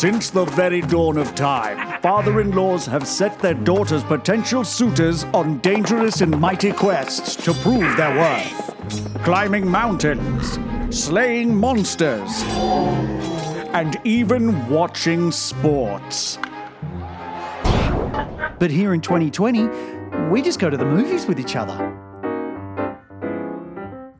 Since the very dawn of time, father in laws have set their daughters' potential suitors on dangerous and mighty quests to prove their worth. Climbing mountains, slaying monsters, and even watching sports. But here in 2020, we just go to the movies with each other.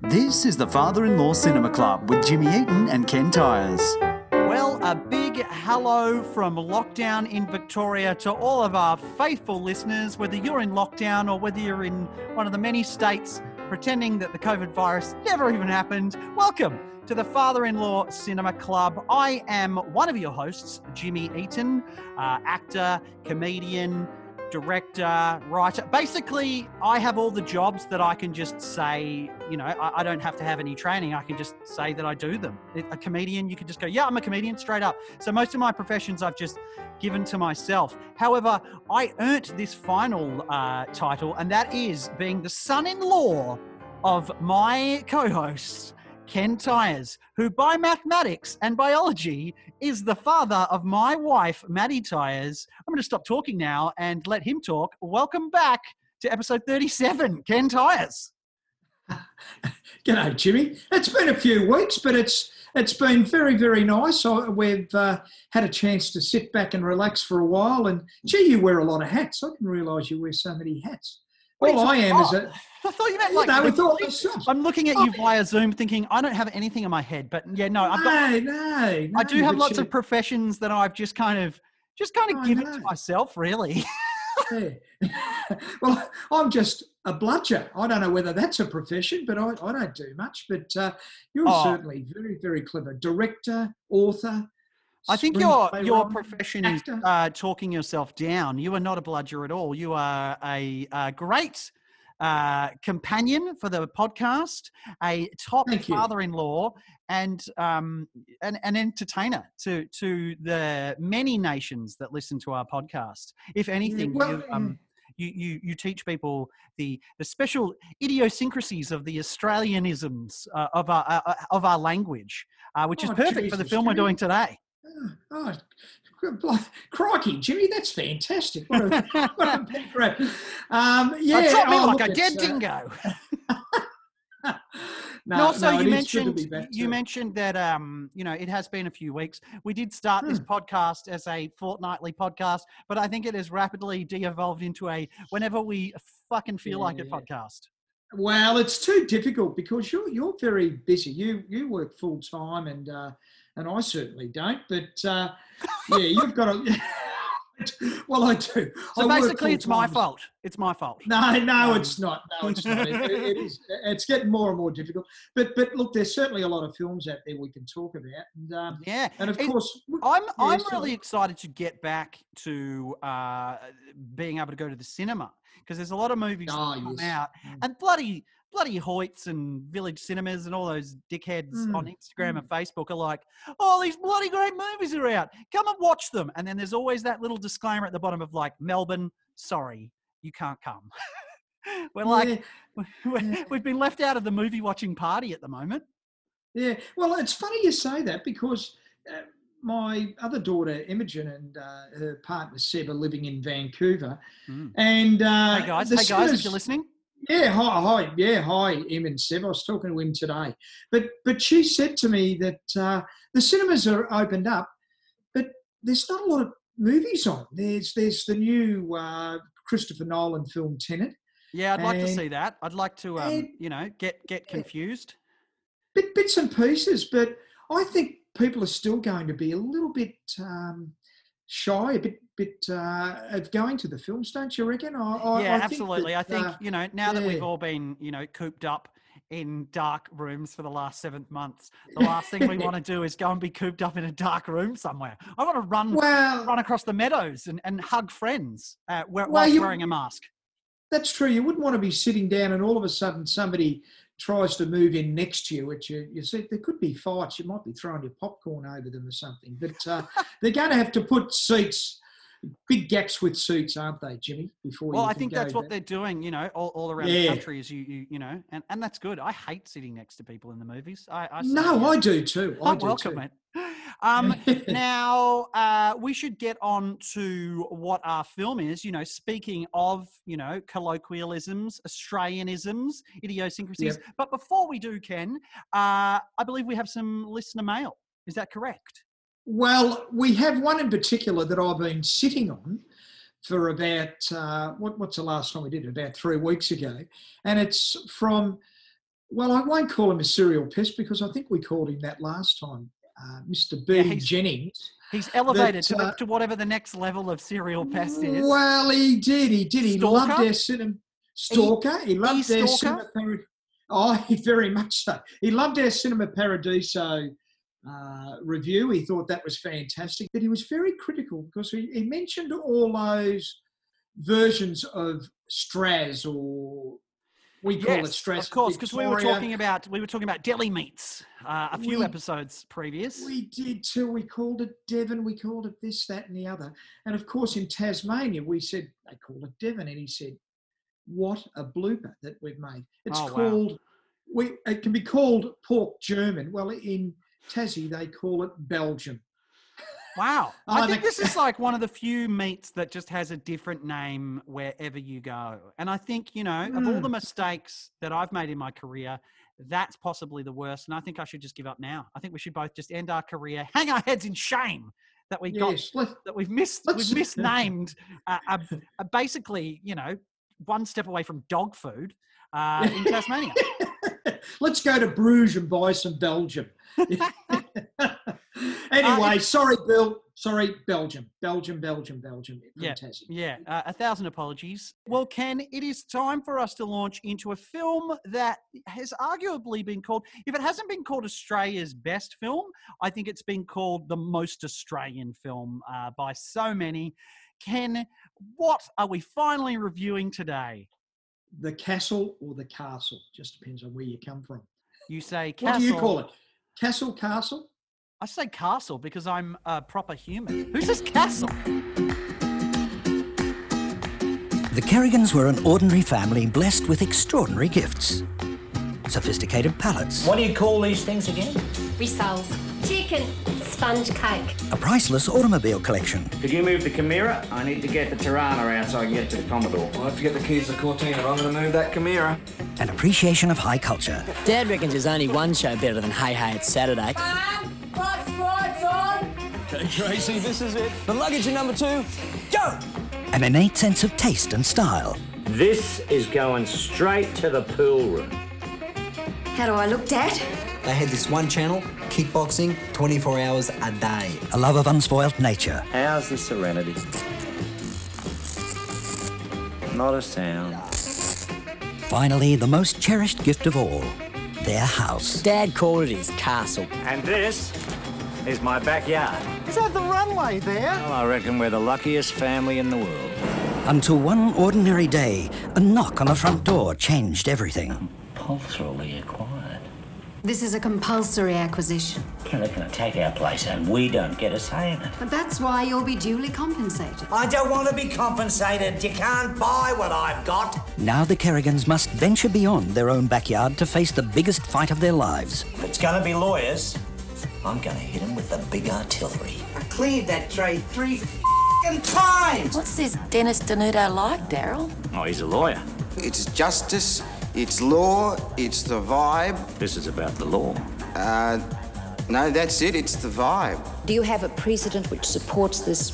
This is the Father in Law Cinema Club with Jimmy Eaton and Ken Tyres. Well, a big hello from lockdown in Victoria to all of our faithful listeners, whether you're in lockdown or whether you're in one of the many states pretending that the COVID virus never even happened. Welcome to the Father in Law Cinema Club. I am one of your hosts, Jimmy Eaton, uh, actor, comedian, director, writer. Basically, I have all the jobs that I can just say, you know, I, I, don't have to have any training. I can just say that I do them. A comedian, you can just go, yeah, I'm a comedian straight up. So most of my professions I've just given to myself. However, I earned this final uh, title, and that is being the son in law of my co hosts. Ken Tyres, who by mathematics and biology is the father of my wife, Maddie Tyres. I'm going to stop talking now and let him talk. Welcome back to episode 37, Ken Tyres. G'day, Jimmy. It's been a few weeks, but it's it's been very, very nice. we've uh, had a chance to sit back and relax for a while. And gee, you wear a lot of hats. I didn't realise you wear so many hats. All I am oh, is a. I thought you meant like. No, thought I'm looking at you via Zoom, thinking I don't have anything in my head, but yeah, no, I've got. No, no, I do have lots you... of professions that I've just kind of, just kind of given to myself, really. yeah. well, I'm just a bludger. I don't know whether that's a profession, but I, I don't do much. But uh, you're oh. certainly very, very clever. Director, author, I think your your profession is uh, talking yourself down. You are not a bludger at all. You are a, a great uh, companion for the podcast, a top father-in-law, and um, an, an entertainer to to the many nations that listen to our podcast. If anything, well, you, um, you, you, you teach people the, the special idiosyncrasies of the Australianisms uh, of, our, uh, uh, of our language, uh, which oh, is perfect for the film we're doing today. Oh, crikey, Jimmy, that's fantastic. What a, what a big Um, yeah, drop me oh, like a dead uh, dingo. no, also, no, you mentioned you mentioned that um, you know it has been a few weeks. We did start hmm. this podcast as a fortnightly podcast, but I think it has rapidly de-evolved into a whenever we fucking feel yeah, like a podcast. Well, it's too difficult because you're you're very busy. You you work full time and. Uh, and I certainly don't. But uh, yeah, you've got to. well, I do. So I basically, it's my fault. It's my fault. No, no, um, it's not. No, it's not. it, it is. It's getting more and more difficult. But but look, there's certainly a lot of films out there we can talk about. And um, yeah, and of it, course, I'm yeah, I'm really excited to get back to uh, being able to go to the cinema because there's a lot of movies oh, that come yes. out, mm. and bloody bloody Hoyts and Village Cinemas and all those dickheads mm. on Instagram mm. and Facebook are like, oh, these bloody great movies are out. Come and watch them. And then there's always that little disclaimer at the bottom of like, Melbourne, sorry, you can't come. We're like, yeah. we've been left out of the movie watching party at the moment. Yeah. Well, it's funny you say that because. Uh, my other daughter Imogen and uh, her partner Seb are living in Vancouver, mm. and uh, hey guys, hey guys, if you're listening, yeah, hi, hi, yeah, hi, Em and Seb. I was talking to him today, but but she said to me that uh, the cinemas are opened up, but there's not a lot of movies on. There's there's the new uh, Christopher Nolan film Tenet. Yeah, I'd and, like to see that. I'd like to, um, and, you know, get get confused. Bit, bits and pieces, but I think people are still going to be a little bit um, shy, a bit bit uh, of going to the films, don't you reckon? I, I, yeah, I absolutely. That, I think uh, you know now yeah. that we've all been you know cooped up in dark rooms for the last seven months, the last thing we want to do is go and be cooped up in a dark room somewhere. I want to run well, run across the meadows and, and hug friends uh, whilst well, you, wearing a mask. That's true. You wouldn't want to be sitting down and all of a sudden somebody tries to move in next to you, which you, you see, there could be fights. You might be throwing your popcorn over them or something. But uh, they're going to have to put seats big gaps with suits, aren't they, Jimmy? Before Well, I think that's what back. they're doing, you know, all, all around Yeah. the country. Is you, you, you know, and, and that's good. I hate sitting next to people in the movies. I, I No, I do too. I I do welcome too. it. Um, now uh, we should get on to what our film is. You know, speaking of you know colloquialisms, Australianisms, idiosyncrasies. But before we do, Ken, uh, I believe we have some listener mail. Is that correct? Well, we have one in particular that I've been sitting on for about uh, what, what's the last time we did it? About three weeks ago, and it's from. Well, I won't call him a serial pest because I think we called him that last time, uh, Mr. B. Yeah, he's- Jennings. He's elevated to, uh, to whatever the next level of serial pest is. Well, he did. He did. He loved Stalker? our cinema. Stalker. He loved our cinema. Parad- oh, he very much so. He loved our Cinema Paradiso uh, review. He thought that was fantastic. But he was very critical because he, he mentioned all those versions of Straz or we call it Yes, Straz. of course, because we were talking about we were talking about deli meats uh, a few We- episodes previous. We did too. We called it Devon. We called it this, that, and the other. And of course, in Tasmania, we said they call it Devon, and he said, "What a blooper that we've made! It's Oh, wow. called. We it can be called pork German. Well, in Tassie, they call it Belgium. Wow. I think this is like one of the few meats that just has a different name wherever you go. And I think, you know, of all the Mm. mistakes that I've made in my career, that's possibly the worst. And I think I should just give up now. I think we should both just end our career, hang our heads in shame that we got Yes, that we've missed we've misnamed uh, uh, uh, basically, you know, one step away from dog food uh, in Tasmania. let's go to Bruges and buy some Belgium. anyway, sorry, Bill. Sorry, Belgium. Belgium, Belgium, Belgium. From Yeah, Yeah, uh, a thousand apologies. Well, Ken, it is time for us to launch into a film that has arguably been called, if it hasn't been called Australia's best film, I think it's been called the most Australian film uh, by so many. Ken, what are we finally reviewing today? The castle or the castle. Just depends on where you come from. You say What castle. do you call it? Castle, castle? I say castle because I'm a proper human. Who says castle? The Kerrigans were an ordinary family blessed with extraordinary gifts. Sophisticated palates, What do you call these things again? Rissoles. Chicken. Sponge cake. a priceless automobile collection, Could you move the Camira? I need to get the Torana out so I can get to the Commodore. Well, don't forget the keys to Cortina. I'm going to move that Camira. an appreciation of high culture, Dad reckons there's only one show better than Hey Hey It's Saturday. Mom, lights bright, son. Tracy, this is it. The luggage in number two. Go! an innate sense of taste and style, This is going straight to the pool room. How do I look, Dad? They had this one channel, kickboxing, 24 hours a day. a love of unspoilt nature, How's the Serenity? Not a sound. finally, the most cherished gift of all their house. Dad called it his castle. And this is my backyard. Is that the runway there? Well, I reckon we're the luckiest family in the world. Until one ordinary day, a knock on the front door changed everything. Compulsorily acquired. This is a compulsory acquisition. They're going to take our place and we don't get a say in it. But that's why you'll be duly compensated. I don't want to be compensated. You can't buy what I've got. Now the Kerrigans must venture beyond their own backyard to face the biggest fight of their lives. If it's going to be lawyers, I'm going to hit them with the big artillery. I cleared that tray three fing times. What's this Dennis Denuto like, Daryl? Oh, he's a lawyer. It's justice, it's law, it's the vibe. This is about the law. Uh, no, that's it, it's the vibe. Do you have a precedent which supports this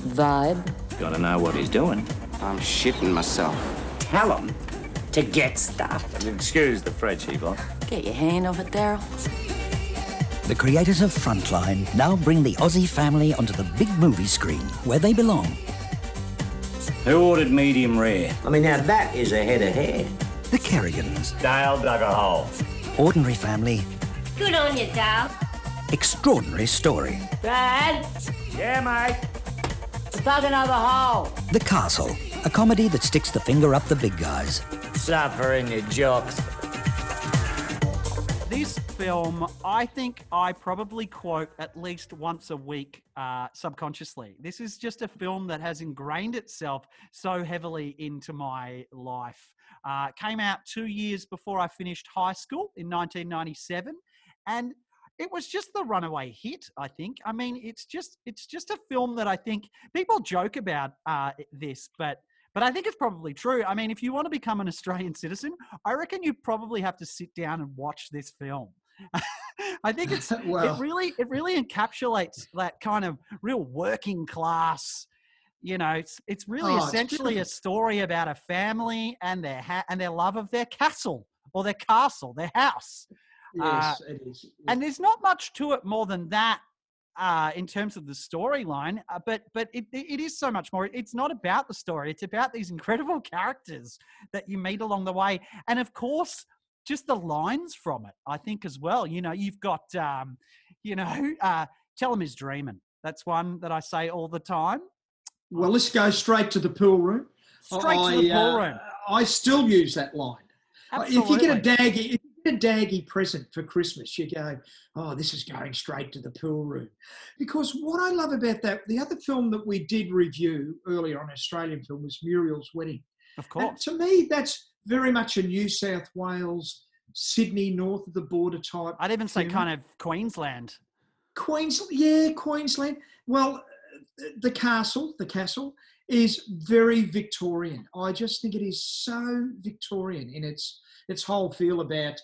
vibe? Got to know what he's doing. I'm shitting myself. Tell him to get stuff. Excuse the Frenchie, boss. Get your hand off it, Daryl. The creators of Frontline now bring the Aussie family onto the big movie screen where they belong. Who ordered medium rare? I mean, now that is a head of hair. The Kerrigans, Dale dug a hole. ordinary family, Good on you, Dal. extraordinary story. Dad, Yeah, mate. dug another hole. The Castle, a comedy that sticks the finger up the big guys. Suffer in your jocks. This film, I think I probably quote at least once a week uh, subconsciously. This is just a film that has ingrained itself so heavily into my life. Uh, came out two years before I finished high school in 1997, and it was just the runaway hit. I think. I mean, it's just it's just a film that I think people joke about uh, this, but but I think it's probably true. I mean, if you want to become an Australian citizen, I reckon you probably have to sit down and watch this film. I think it's Well- it really it really encapsulates that kind of real working class. You know, it's it's really Oh, it's essentially a story about a family and their ha- and their love of their castle or their castle, their house. Yes, Uh, it is. and there's not much to it more than that uh, in terms of the storyline. Uh, but but it, it is so much more. It's not about the story. It's about these incredible characters that you meet along the way, and of course, just the lines from it. I think as well. You know, you've got um, you know, uh, tell him he's dreaming. That's one that I say all the time. Well, let's go straight to the pool room. Straight to the I, pool uh, room. I still use that line. Uh, If you get a daggy, if you get a daggy present for Christmas, you go, "Oh, this is going straight to the pool room." Because what I love about that, the other film that we did review earlier on Australian film was Muriel's Wedding. Of And course. to me, that's very much a New South Wales, Sydney, north of the border type. I'd even say film. kind of Queensland. Queensland, yeah, Queensland. Well, the castle, the castle is very Victorian. I just think it is so Victorian in its its whole feel about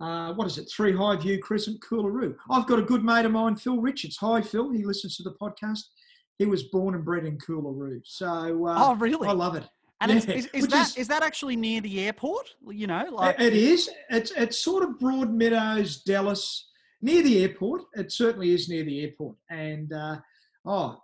uh, what is it? Three High View Crescent, Coolaroo. I've got a good mate of mine, Phil Richards. Hi, Phil. He listens to the podcast. He was born and bred in Coolaroo, so uh, Oh, really? I love it. And Yeah, is, is that is- is that actually near the airport? You know, like it is. It's it's sort of Broadmeadows, Dallas, near the airport. It certainly is near the airport, and uh, oh,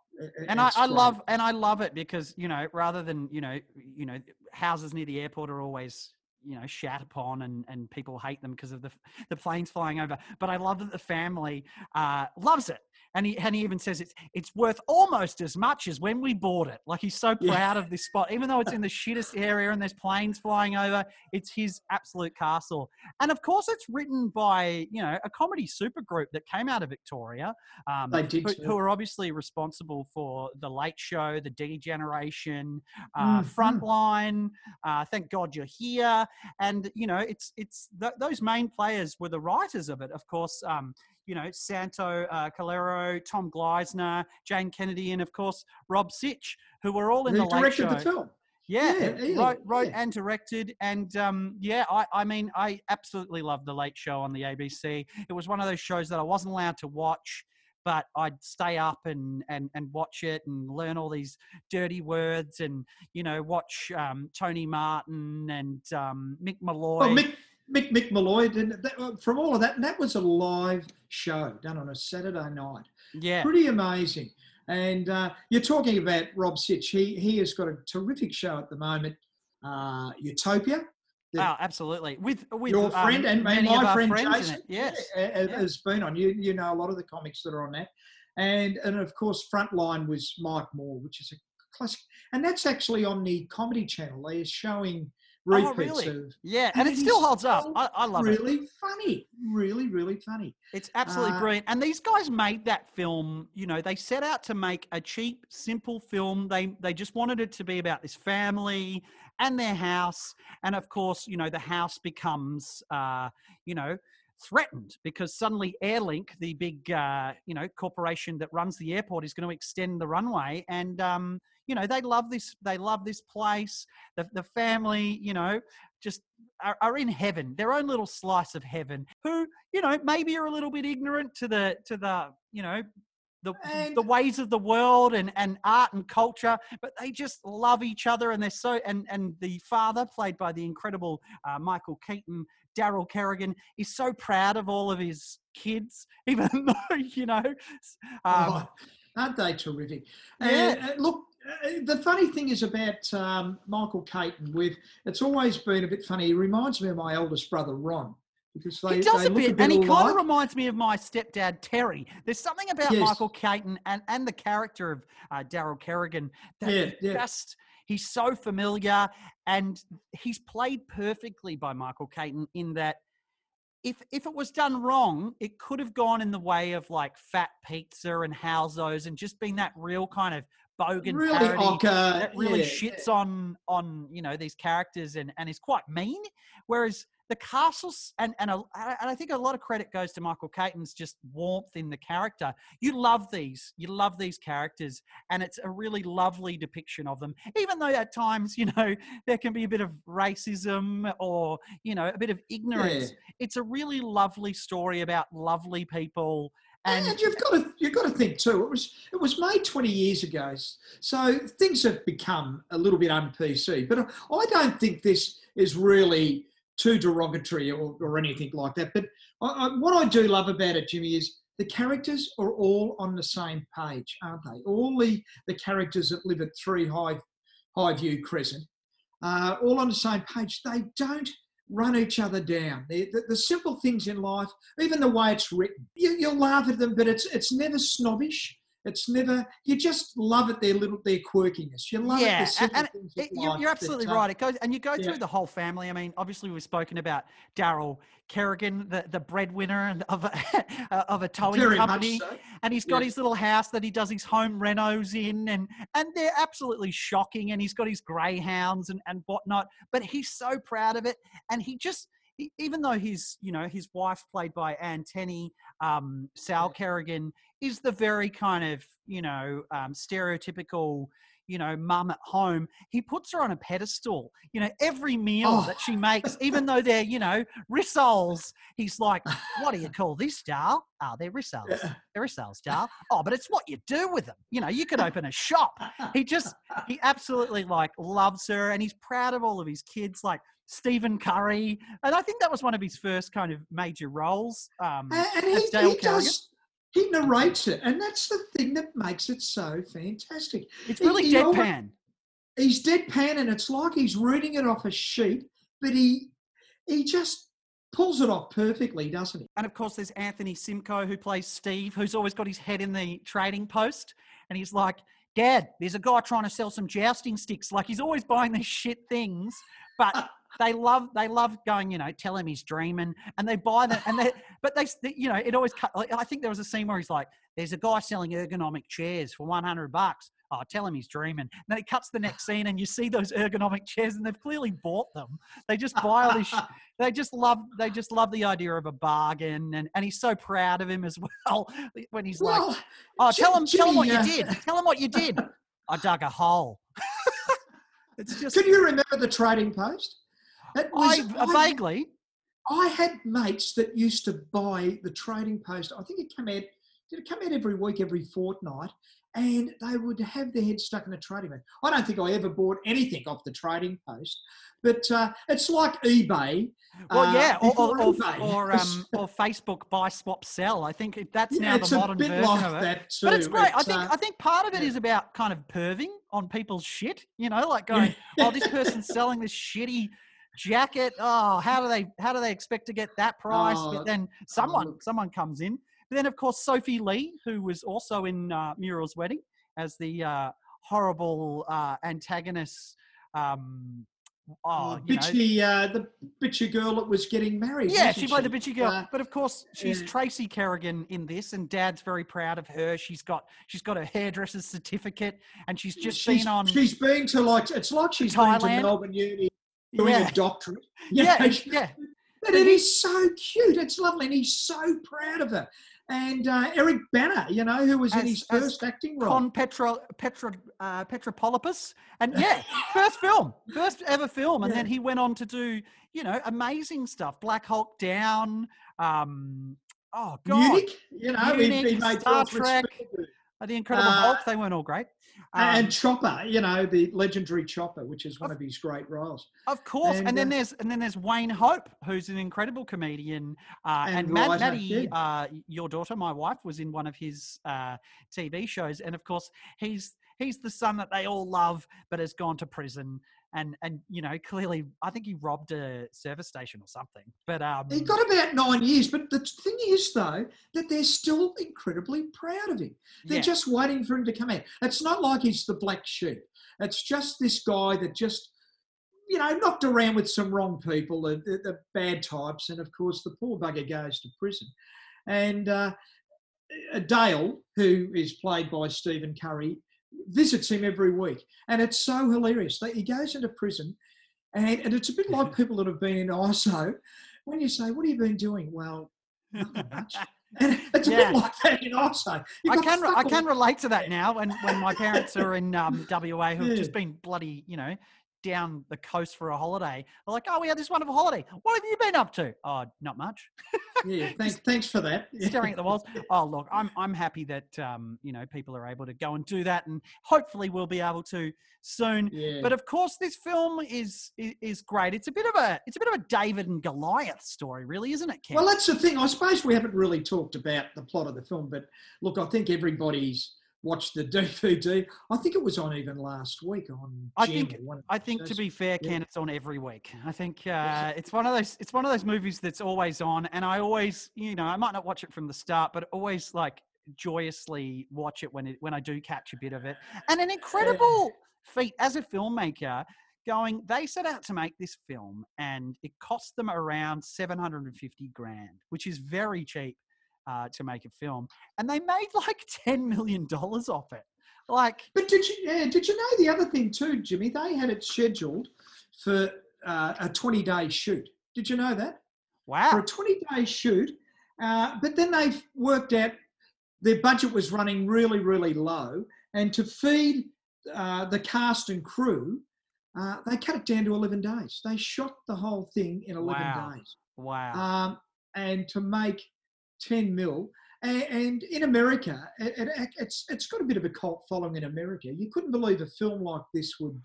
and I, I love and I love it because you know rather than you know you know houses near the airport are always you know shat upon and and people hate them because of the the planes flying over. But I love that the family uh, loves it. And he, and he even says it's it's worth almost as much as when we bought it. Like he's so Yeah. proud of this spot, even though it's in the shittest area and there's planes flying over. It's his absolute castle. And of course, it's written by you know a comedy supergroup that came out of Victoria. Um, They did who, who are obviously responsible for the Late Show, the D Generation, uh, Mhm. Frontline. Uh, Thank God you're here, and you know it's it's th- those main players were the writers of it. Of course, um, you know Santo uh, Cilauro, Tom Gleisner, Jane Kennedy, and of course Rob Sitch, who were all in the Late directed Show. the film. Yeah, Yeah, yeah, wrote, wrote yeah. and directed, and um, yeah, I, I mean, I absolutely love the Late Show on the ABC. It was one of those shows that I wasn't allowed to watch, but I'd stay up and and and watch it and learn all these dirty words, and you know, watch um, Tony Martin and um, Mick Molloy. Well, Mick, Mick, Mick Molloy, didn't, that, uh, from all of that, and that was a live show done on a Saturday night. yeah, Pretty amazing. And uh, you're talking about Rob Sitch. He, he has got a terrific show at the moment, uh, Utopia. The- oh, absolutely. With with your um, friend and, and of my friend Jason. Yes, yeah, ha- yeah. has been on. You you know a lot of the comics that are on that, and and of course Frontline was Mike Moore, which is a classic, and that's actually on the Comedy Channel. They're showing repeats Oh, really? of Yeah, and and it it still holds up. I, I love it. really funny, really really funny. It's absolutely Uh, brilliant. And these guys made that film, you know, they set out to make a cheap, simple film. They they just wanted it to be about this family and their house. And of course, you know, the house becomes uh, you know, threatened because suddenly Airlink, the big uh, you know, corporation that runs the airport is going to extend the runway and um, you know, they love this they love this place. The the family, you know, just are, are in heaven, their own little slice of heaven. Who, you know, maybe are a little bit ignorant to the to the, you know, the the ways of the world and and art and culture, but they just love each other and they're so and and the father played by the incredible uh, Michael Caton. Daryl Kerrigan is so proud of all of his kids, even though you know. Um, Oh, aren't they terrific? Yeah. And, uh, look, uh, the funny thing is about um, Michael Caton. With it's always been a bit funny. He reminds me of my eldest brother Ron because they, he does a bit, a bit and he kind of reminds me of my stepdad Terry. There's something about Yes. Michael Caton and and the character of uh, Daryl Kerrigan that Yeah, yeah. just he's so familiar, and he's played perfectly by Michael Caton in that if if it was done wrong, it could have gone in the way of like Fat Pizza and Housos and just been that real kind of bogan Really parody ocker, that really yeah, shits on on you know these characters and and is quite mean. Whereas the castles and and, a, and I think a lot of credit goes to Michael Caton's just warmth in the character. You love these, you love these characters, and it's a really lovely depiction of them. Even though at times you know there can be a bit of racism or you know a bit of ignorance, Yeah. it's a really lovely story about lovely people. And, And, you've got to you've got to think too. It was it was made 20 years ago, so things have become a little bit un-PC. But I don't think this is really too derogatory or, or anything like that. But I, I, what I do love about it, Jimmy, is the characters are all on the same page, aren't they? All the the characters that live at Three High Highview Crescent, uh, all on the same page. They don't run each other down. The, the, the simple things in life, even the way it's written, you, you'll laugh at them, but it's it's never snobbish. It's never. You just love it. Their little their quirkiness. You love yeah, it. Simple and it- you're, you're absolutely uh, right. It goes and you go yeah. through the whole family. I mean, obviously we've spoken about Daryl Kerrigan, the, the breadwinner and of a, of a towing Very company, so. and he's got Yeah. his little house that he does his home renos in, and and they're absolutely shocking. And he's got his greyhounds and and whatnot, but he's so proud of it, and he just. He- Even though his, you know, his wife, played by Anne Tenney, um, Sal Kerrigan, is the very kind of, you know, um, stereotypical, you know, mum at home. He puts her on a pedestal. You know, every meal Oh. that she makes, even though they're, you know, rissoles, he's like, "What do you call this, Dal? Oh, they're rissoles. They're rissoles, Dal. Oh, but it's what you do with them. You know, you could open a shop. He just, he absolutely like loves her, and he's proud of all of his kids, like." Stephen Curry, and I think that was one of his first kind of major roles. Um, And, and he, he does. He narrates it, and that's the thing that makes it so fantastic. It's really he deadpan. he's deadpan, and it's like he's reading it off a sheet, but he he just pulls it off perfectly, doesn't he? And of course, there's Anthony Simcoe who plays Steve, who's always got his head in the trading post. And he's like, Dad, there's a guy trying to sell some jousting sticks. Like he's always buying these shit things, but they love they love going, you know, tell him he's dreaming, and they buy them. And they, but they, you know, it always cut. Like, I think there was a scene where he's like, "There's a guy selling ergonomic chairs for 100 bucks." Oh, tell him he's dreaming. And then it cuts the next scene, and you see those ergonomic chairs, and they've clearly bought them. They just buy all this. sh- they just love. They just love the idea of a bargain, and and he's so proud of him as well when he's like, "Oh, tell him, tell him what Jimmy, you uh, did. Tell him what you did. I dug a hole." it's just. Can you remember the Trading Post? It I, uh, I- vaguely. I had mates that used to buy the Trading Post. I think it came out. Did it come out every week, every fortnight? And they would have their head stuck in the trading post. I don't think I ever bought anything off the Trading Post, but uh, it's like eBay. Well, uh, yeah, or or, or, eBay. or, um, or Facebook buy swap sell. I think that's Yeah, now the modern version like of it. that But it's too. great. I think uh, I think part of it is about kind of perving on people's shit. You know, like going, oh, this person's selling this shitty jacket. Oh, how do they how do they expect to get that price? Oh, but then someone someone comes in. But then of course Sophie Lee, who was also in uh, Muriel's Wedding as the uh, horrible uh, antagonist. Um, oh, you know, bitchy, uh, the bitchy girl that was getting married. yeah, wasn't she played the bitchy girl. Uh, but of course, she's yeah. Tracy Kerrigan in this, and Dad's very proud of her. She's got she's got a hairdresser's certificate, and she's just she's, been on. she's been to like it's like she's been to Melbourne Uni doing Yeah. a doctorate. yeah, know, yeah. But it is so cute. It's lovely, and he's so proud of her. And uh, Eric Bana, you know, who was in his first acting role. Con Petro Petra uh, and yeah, first film, first ever film, and Yeah. then he went on to do you know amazing stuff. Black Hawk Down. Um, oh God, Munich, you know, he- he made Star Trek. The Incredible Uh, Hulk. They weren't all great. and Um, Chopper, you know, the legendary Chopper, which is one of his great roles. Of course, and, And, then uh, there's and then there's Wayne Hope, who's an incredible comedian, uh, and, And Matt, writer, Maddie, yeah. uh, your daughter, my wife, was in one of his uh, TV shows, and of course he's he's the son that they all love, but has gone to prison, and and you know clearly, I think he robbed a service station or something, but um, He got about nine years, but the thing is, though, that they're still incredibly proud of him. They're Yeah. just waiting for him to come out. It's not like he's the black sheep. It's just this guy that just, you know, knocked around with some wrong people, the, the, the bad types, and of course the poor bugger goes to prison. And uh, Dale, who is played by Stephen Curry, visits him every week, and it's so hilarious. That he goes into prison, and, and it's a bit like people that have been in ISO. When you say, "What have you been doing?" Well, much. And it's a Yeah. bit like that in ISO. I can I can relate to that now when when my parents are in um, WA who've Yeah. just been bloody you know down the coast for a holiday. They're like, oh, we had this wonderful holiday. What have you been up to? Oh, not much. Yeah, thanks, thanks for that. Staring at the walls. Oh, look, I'm I'm happy that um, you know people are able to go and do that, and hopefully we'll be able to soon. Yeah. But of course, this film is, is is great. It's a bit of a it's a bit of a David and Goliath story, really, isn't it, Ken? Well, that's the thing. I suppose we haven't really talked about the plot of the film, but look, I think everybody's watched the DVD. I think it was on even last week on. I Gem think or one of I think to be fair, Yeah. Ken, it's on every week. I think uh, it's one of those it's one of those movies that's always on, and I always you know I might not watch it from the start, but always like joyously watch it when it when I do catch a bit of it. And an incredible feat as a filmmaker. Going, they set out to make this film, and it cost them around seven hundred and fifty grand, which is very cheap uh, to make a film, and they made like ten million dollars off it. Like, But did you? Yeah, did you know the other thing too, Jimmy? They had it scheduled for uh, a twenty-day shoot. Did you know that? wow, For a twenty-day shoot, uh, but then they've worked out their budget was running really, really low, and to feed uh, the cast and crew, uh, they cut it down to eleven days. They shot the whole thing in eleven Wow. days. wow. um, and to make 10 mil. And, and in America, it, it, it's it's got a bit of a cult following in America. You couldn't believe a film like this would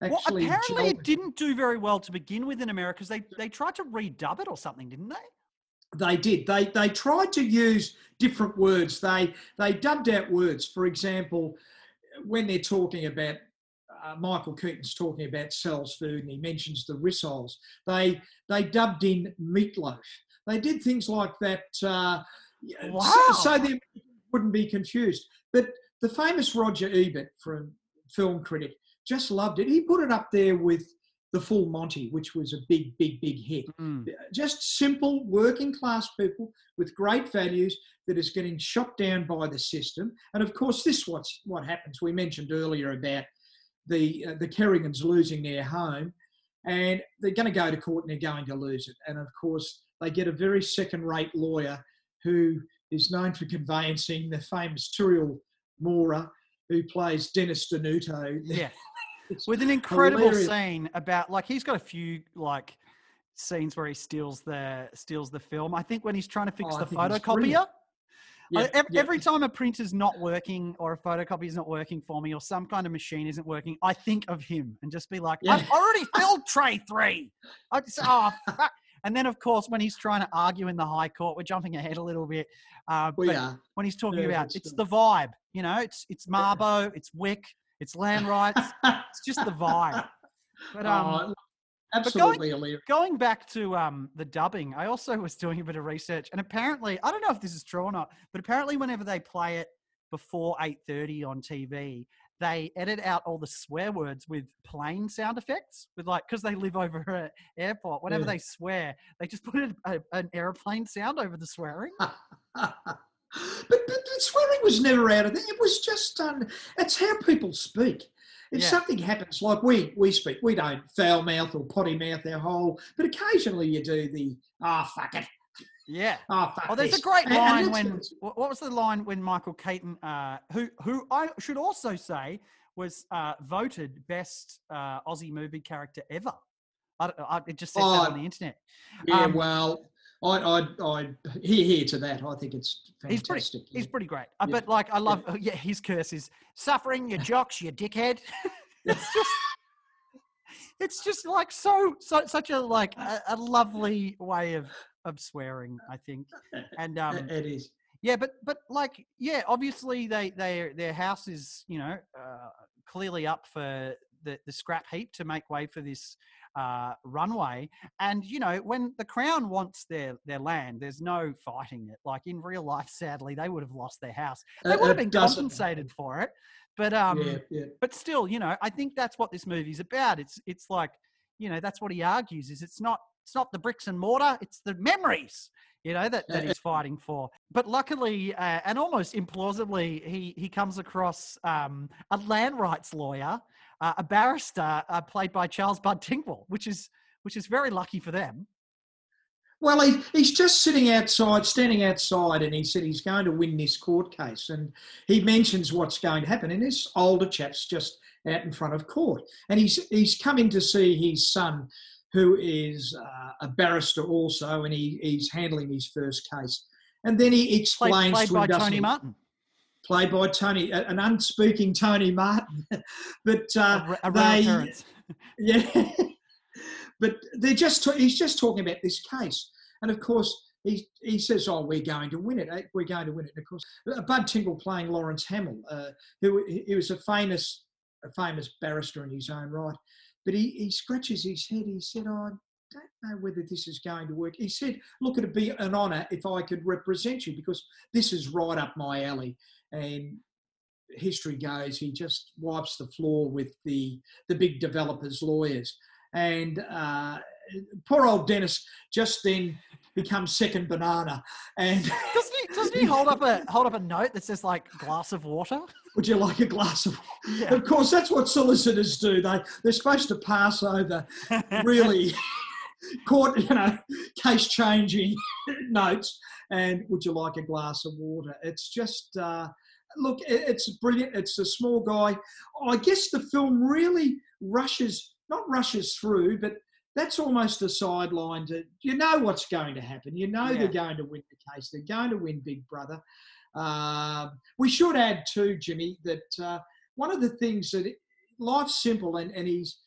Well, actually. apparently it didn't do very well to begin with in America because they, they tried to redub it or something, didn't they? They did. They they tried to use different words. They they dubbed out words. For example, when they're talking about uh, Michael Caton's talking about Sal's food and he mentions the rissoles, they they dubbed in meatloaf. They did things like that. Uh, so- Wow. So, they wouldn't be confused. But the famous Roger Ebert, from film critic, just loved it. He put it up there with the Full Monty, which was a big, big, big hit Mm. just simple working class people with great values that is getting shot down by the system. And of course, this what's what happens. We mentioned earlier about the uh, the Kerrigans losing their home, and they're going to go to court and they're going to lose it. And of course, they get a very second-rate lawyer who is known for conveyancing, the famous Tiriel Mora, who plays Dennis Denuto. Yeah. With an incredible hilarious. scene about like he's got a few like scenes where he steals the steals the film. I think when he's trying to fix Oh, the photocopier. I- Yeah, ev- yeah. Every time a printer's not working or a photocopy is not working for me or some kind of machine isn't working, I think of him and just be like, Yeah. I've already filled tray three. I just, oh, fuck. And then, of course, when he's trying to argue in the High Court, we're jumping ahead a little bit. Uh, We but are. when he's talking Yeah, about it's the vibe, you know, it's it's Mabo, it's Wik, it's land rights, it's just the vibe. But um, Oh, but absolutely going, hilarious. going back to um, the dubbing, I also was doing a bit of research, and apparently, I don't know if this is true or not, but apparently, whenever they play it before eight thirty on TV, they edit out all the swear words with plane sound effects, with like because they live over an airport. Whenever Yeah. they swear, they just put a, a, an airplane sound over the swearing. but, but the swearing was never out of there. It was just done. It's how people speak. If Yeah. something happens, like we we speak, we don't foul mouth or potty mouth our whole, but occasionally you do the ah fuck it, Yeah. ah fuck Oh, there's this." a great And- and line when what was the line when Michael Caton, uh, who who I should also say was uh, voted best uh, Aussie movie character ever. I, don't- I, it just says that Oh, on the internet. Yeah, Um, well, I I I hear hear to that. I think it's He's pretty, fantastic. he's pretty great. Uh, Yeah. But like, I love, uh, yeah, his curse is suffering your jocks, your dickhead. it's just, it's just like so, so such a like a, a lovely way of of swearing, I think. And um, it is. Yeah, but but like yeah, obviously they they their house is you know uh, clearly up for the the scrap heap to make way for this uh, runway, and you know when the crown wants their their land, there's no fighting it. Like in real life, sadly, they would have lost their house. They It- would have been compensated for it, but um, yeah, yeah. but still, you know, I think that's what this movie's about. It's it's like you know, that's what he argues is it's not it's not the bricks and mortar, it's the memories, you know, that, that he's fighting for. But luckily, uh, and almost implausibly, he he comes across um, a land rights lawyer, uh, a barrister uh, played by Charles Bud Tingwell, which is which is very lucky for them. Well, he, he's just sitting outside, standing outside, and he said he's going to win this court case. And he mentions what's going to happen. And this older chap's just out in front of court. And he's, he's coming to see his son, who is uh, a barrister also, and he, he's handling his first case. And then he explains played, played to by Tony Martin. Played by Tony, an unspeaking Tony Martin. but uh, a, a they, yeah but they're just he's just talking about this case, and of course he he says, "Oh, we're going to win it. Eh? We're going to win it." And of course, uh, Bud Tingwell playing Lawrence Hammill, uh, who he was a famous a famous barrister in his own right, but he he scratches his head. He said, "I don't know whether this is going to work." He said, "Look, it'd be an honour if I could represent you because this is right up my alley." And history goes, he just wipes the floor with the the big developers' lawyers and uh, poor old Dennis just then becomes second banana. And doesn't he, doesn't he hold up a hold up a note that says like glass of water? Would you like a glass of? Yeah. Of course, that's what solicitors do. They they're supposed to pass over really. court, you know, case changing notes. And would you like a glass of water? It's just, uh, look, it's brilliant. It's a small guy. I guess the film really rushes not rushes through, but that's almost a sideline to you know what's going to happen. You know yeah. they're going to win the case. They're going to win Big Brother. Uh, we should add too, Jimmy, that uh, one of the things that life's simple, and, and he's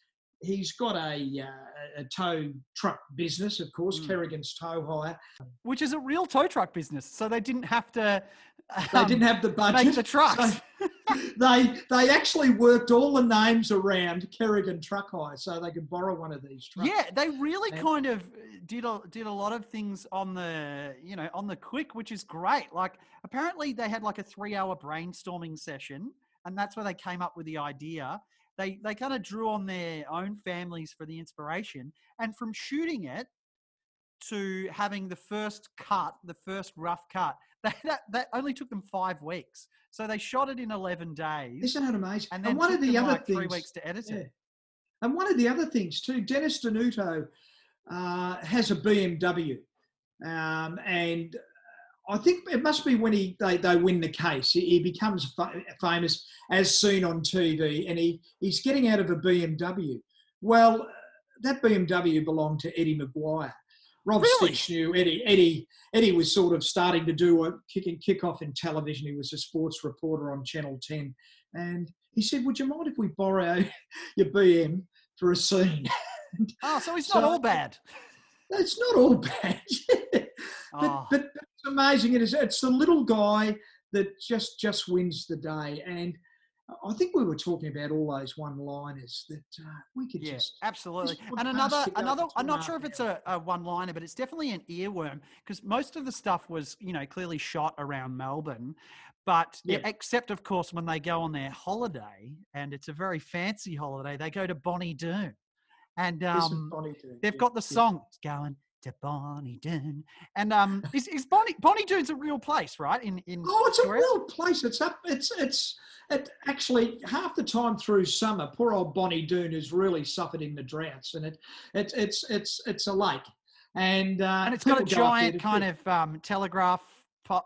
he's got a, uh, a tow truck business, of course, mm. Kerrigan's Tow Hire, which is a real tow truck business. So they didn't have to. Um, they didn't have the budget. Make the trucks. So they they actually worked all the names around Kerrigan Truck Hire so they could borrow one of these trucks. Yeah, they really and, kind of did a, did a lot of things on the you know on the quick, which is great. Like apparently they had like a three hour brainstorming session, and that's where they came up with the idea they they kind of drew on their own families for the inspiration, and from shooting it to having the first cut, the first rough cut, that, that, that only took them five weeks. So they shot it in 11 days. Isn't that amazing? And then and one of the other like things, three weeks to edit yeah. it. And one of the other things too, Dennis Denuto uh, has a BMW, um, and I think it must be when he they, they win the case. He, he becomes fa- famous as seen on TV, and he, he's getting out of a BMW. Well, that BMW belonged to Eddie McGuire. Rob really? Sitch knew Eddie. Eddie Eddie was sort of starting to do a kick and kick off in television. He was a sports reporter on Channel 10, and he said, "Would you mind if we borrow your BM for a scene?" oh, so it's not all bad. It's not all bad. but, oh. but it's amazing. It is. It's the little guy that just just wins the day, and I think we were talking about all those one-liners that uh, we could yeah, just absolutely. And another, another. I'm not sure if it's a, a, one-liner, but it's definitely an earworm because most of the stuff was, you know, clearly shot around Melbourne. But yeah. except, of course, when they go on their holiday, and it's a very fancy holiday, they go to Bonnie Doon, and um, they've got the song going to Bonnie Doon. And um, is, is Bonnie Bonnie Doon's a real place, right? In in oh, it's Victoria? a real place. It's up. It's it's it actually half the time through summer. Poor old Bonnie Doon has really suffered in the droughts, and it it's it's it's it's a lake, and uh, and it's got a giant kind of um, telegraph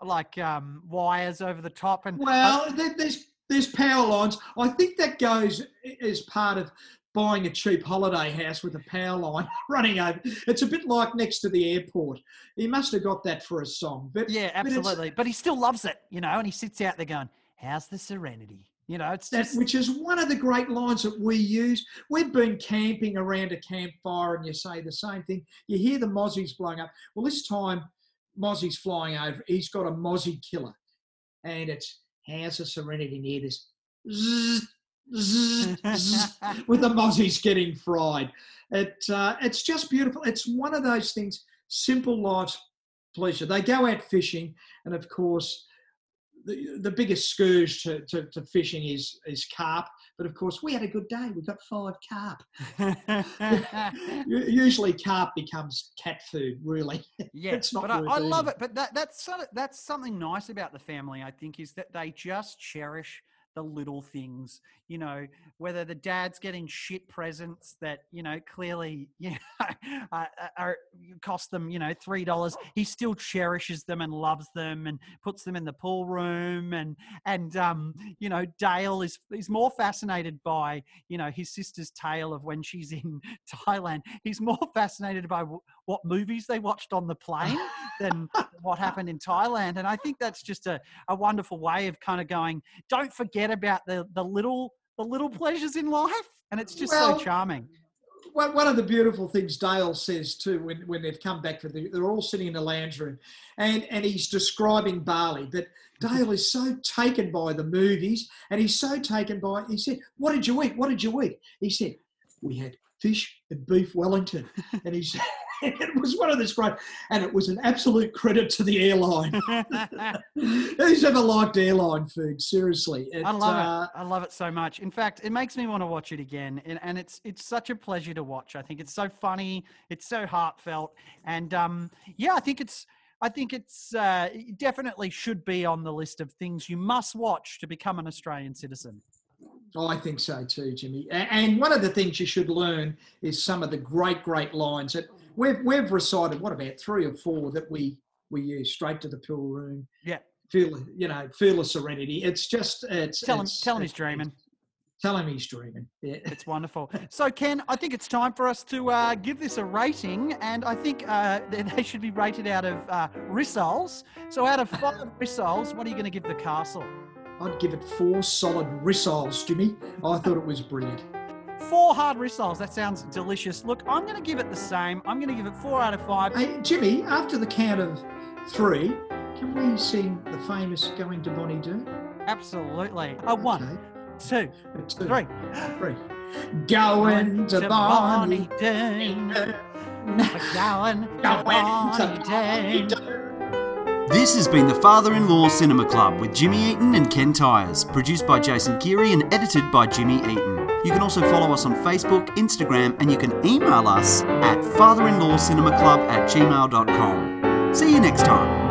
like um, wires over the top. And well, uh, there's there's power lines. I think that goes as part of buying a cheap holiday house with a power line running over. It's a bit like next to the airport. He must have got that for a song. But yeah, absolutely. But, but he still loves it, you know, and he sits out there going, "How's the serenity?" You know, it's that, just... which is one of the great lines that we use. We've been camping around a campfire, and you say the same thing. You hear the mozzies blowing up. Well, this time, mozzie's flying over. He's got a mozzie killer, and it's how's the serenity near this. Zzz, with the mozzies getting fried. It, uh, it's just beautiful. It's one of those things, simple life pleasure. They go out fishing, and of course, the, the biggest scourge to, to, to fishing is is carp. But of course, we had a good day. We got five carp. Usually, carp becomes cat food. Really, Yeah, it's not but I, I love it. But that, that's sort that's something nice about the family. I think is that they just cherish the little things. You know, whether the dad's getting shit presents that you know clearly you know uh, are cost them you know three dollars, he still cherishes them and loves them and puts them in the pool room and and um you know Dale is is more fascinated by you know his sister's tale of when she's in Thailand. He's more fascinated by w- what movies they watched on the plane than what happened in Thailand. And I think that's just a, a wonderful way of kind of going, don't forget about the, the little the little pleasures in life. And it's just Well, so charming. one one of the beautiful things Dale says too when, when they've come back for the they're all sitting in the lounge room and and he's describing Bali but Dale is so taken by the movies and he's so taken by he said what did you eat what did you eat he said we had fish and beef Wellington and he said it was one of the great and it was an absolute credit to the airline who's ever liked airline food seriously I love uh, it. I love it so much. In fact, it makes me want to watch it again, and, and it's it's such a pleasure to watch. I think it's so funny. It's so heartfelt, and um, yeah, I think it's I think it's uh, it definitely should be on the list of things you must watch to become an Australian citizen. I think so too, Jimmy. And one of the things you should learn is some of the great, great lines that we've we've recited. What about three or four that we we use straight to the pool room? Yeah. Feel you know, feel the serenity. It's just it's Tell him, it's- tell him he's dreaming. Tell him he's dreaming. Yeah. It's wonderful. So, Ken, I think it's time for us to uh, give this a rating, and I think uh, they they should be rated out of uh, rissoles. So, out of five rissoles, what are you going to give the castle? I'd give it four solid rissoles, Jimmy. I thought it was brilliant. Four hard rissoles. That sounds delicious. Look, I'm going to give it the same. I'm going to give it four out of five. Hey, Jimmy, after the count of three, can we sing the famous "Going to Bonnie Doon"? Absolutely. A one, two, Two, three. three. Going to Bonnie Doon. Going Going to Bonnie Doon. This has been the Father in Law Cinema Club with Jimmy Eaton and Ken Tyers, produced by Jason Geary and edited by Jimmy Eaton. You can also follow us on Facebook, Instagram, and you can email us at fatherinlawcinemaclub at gmail.com. See you next time.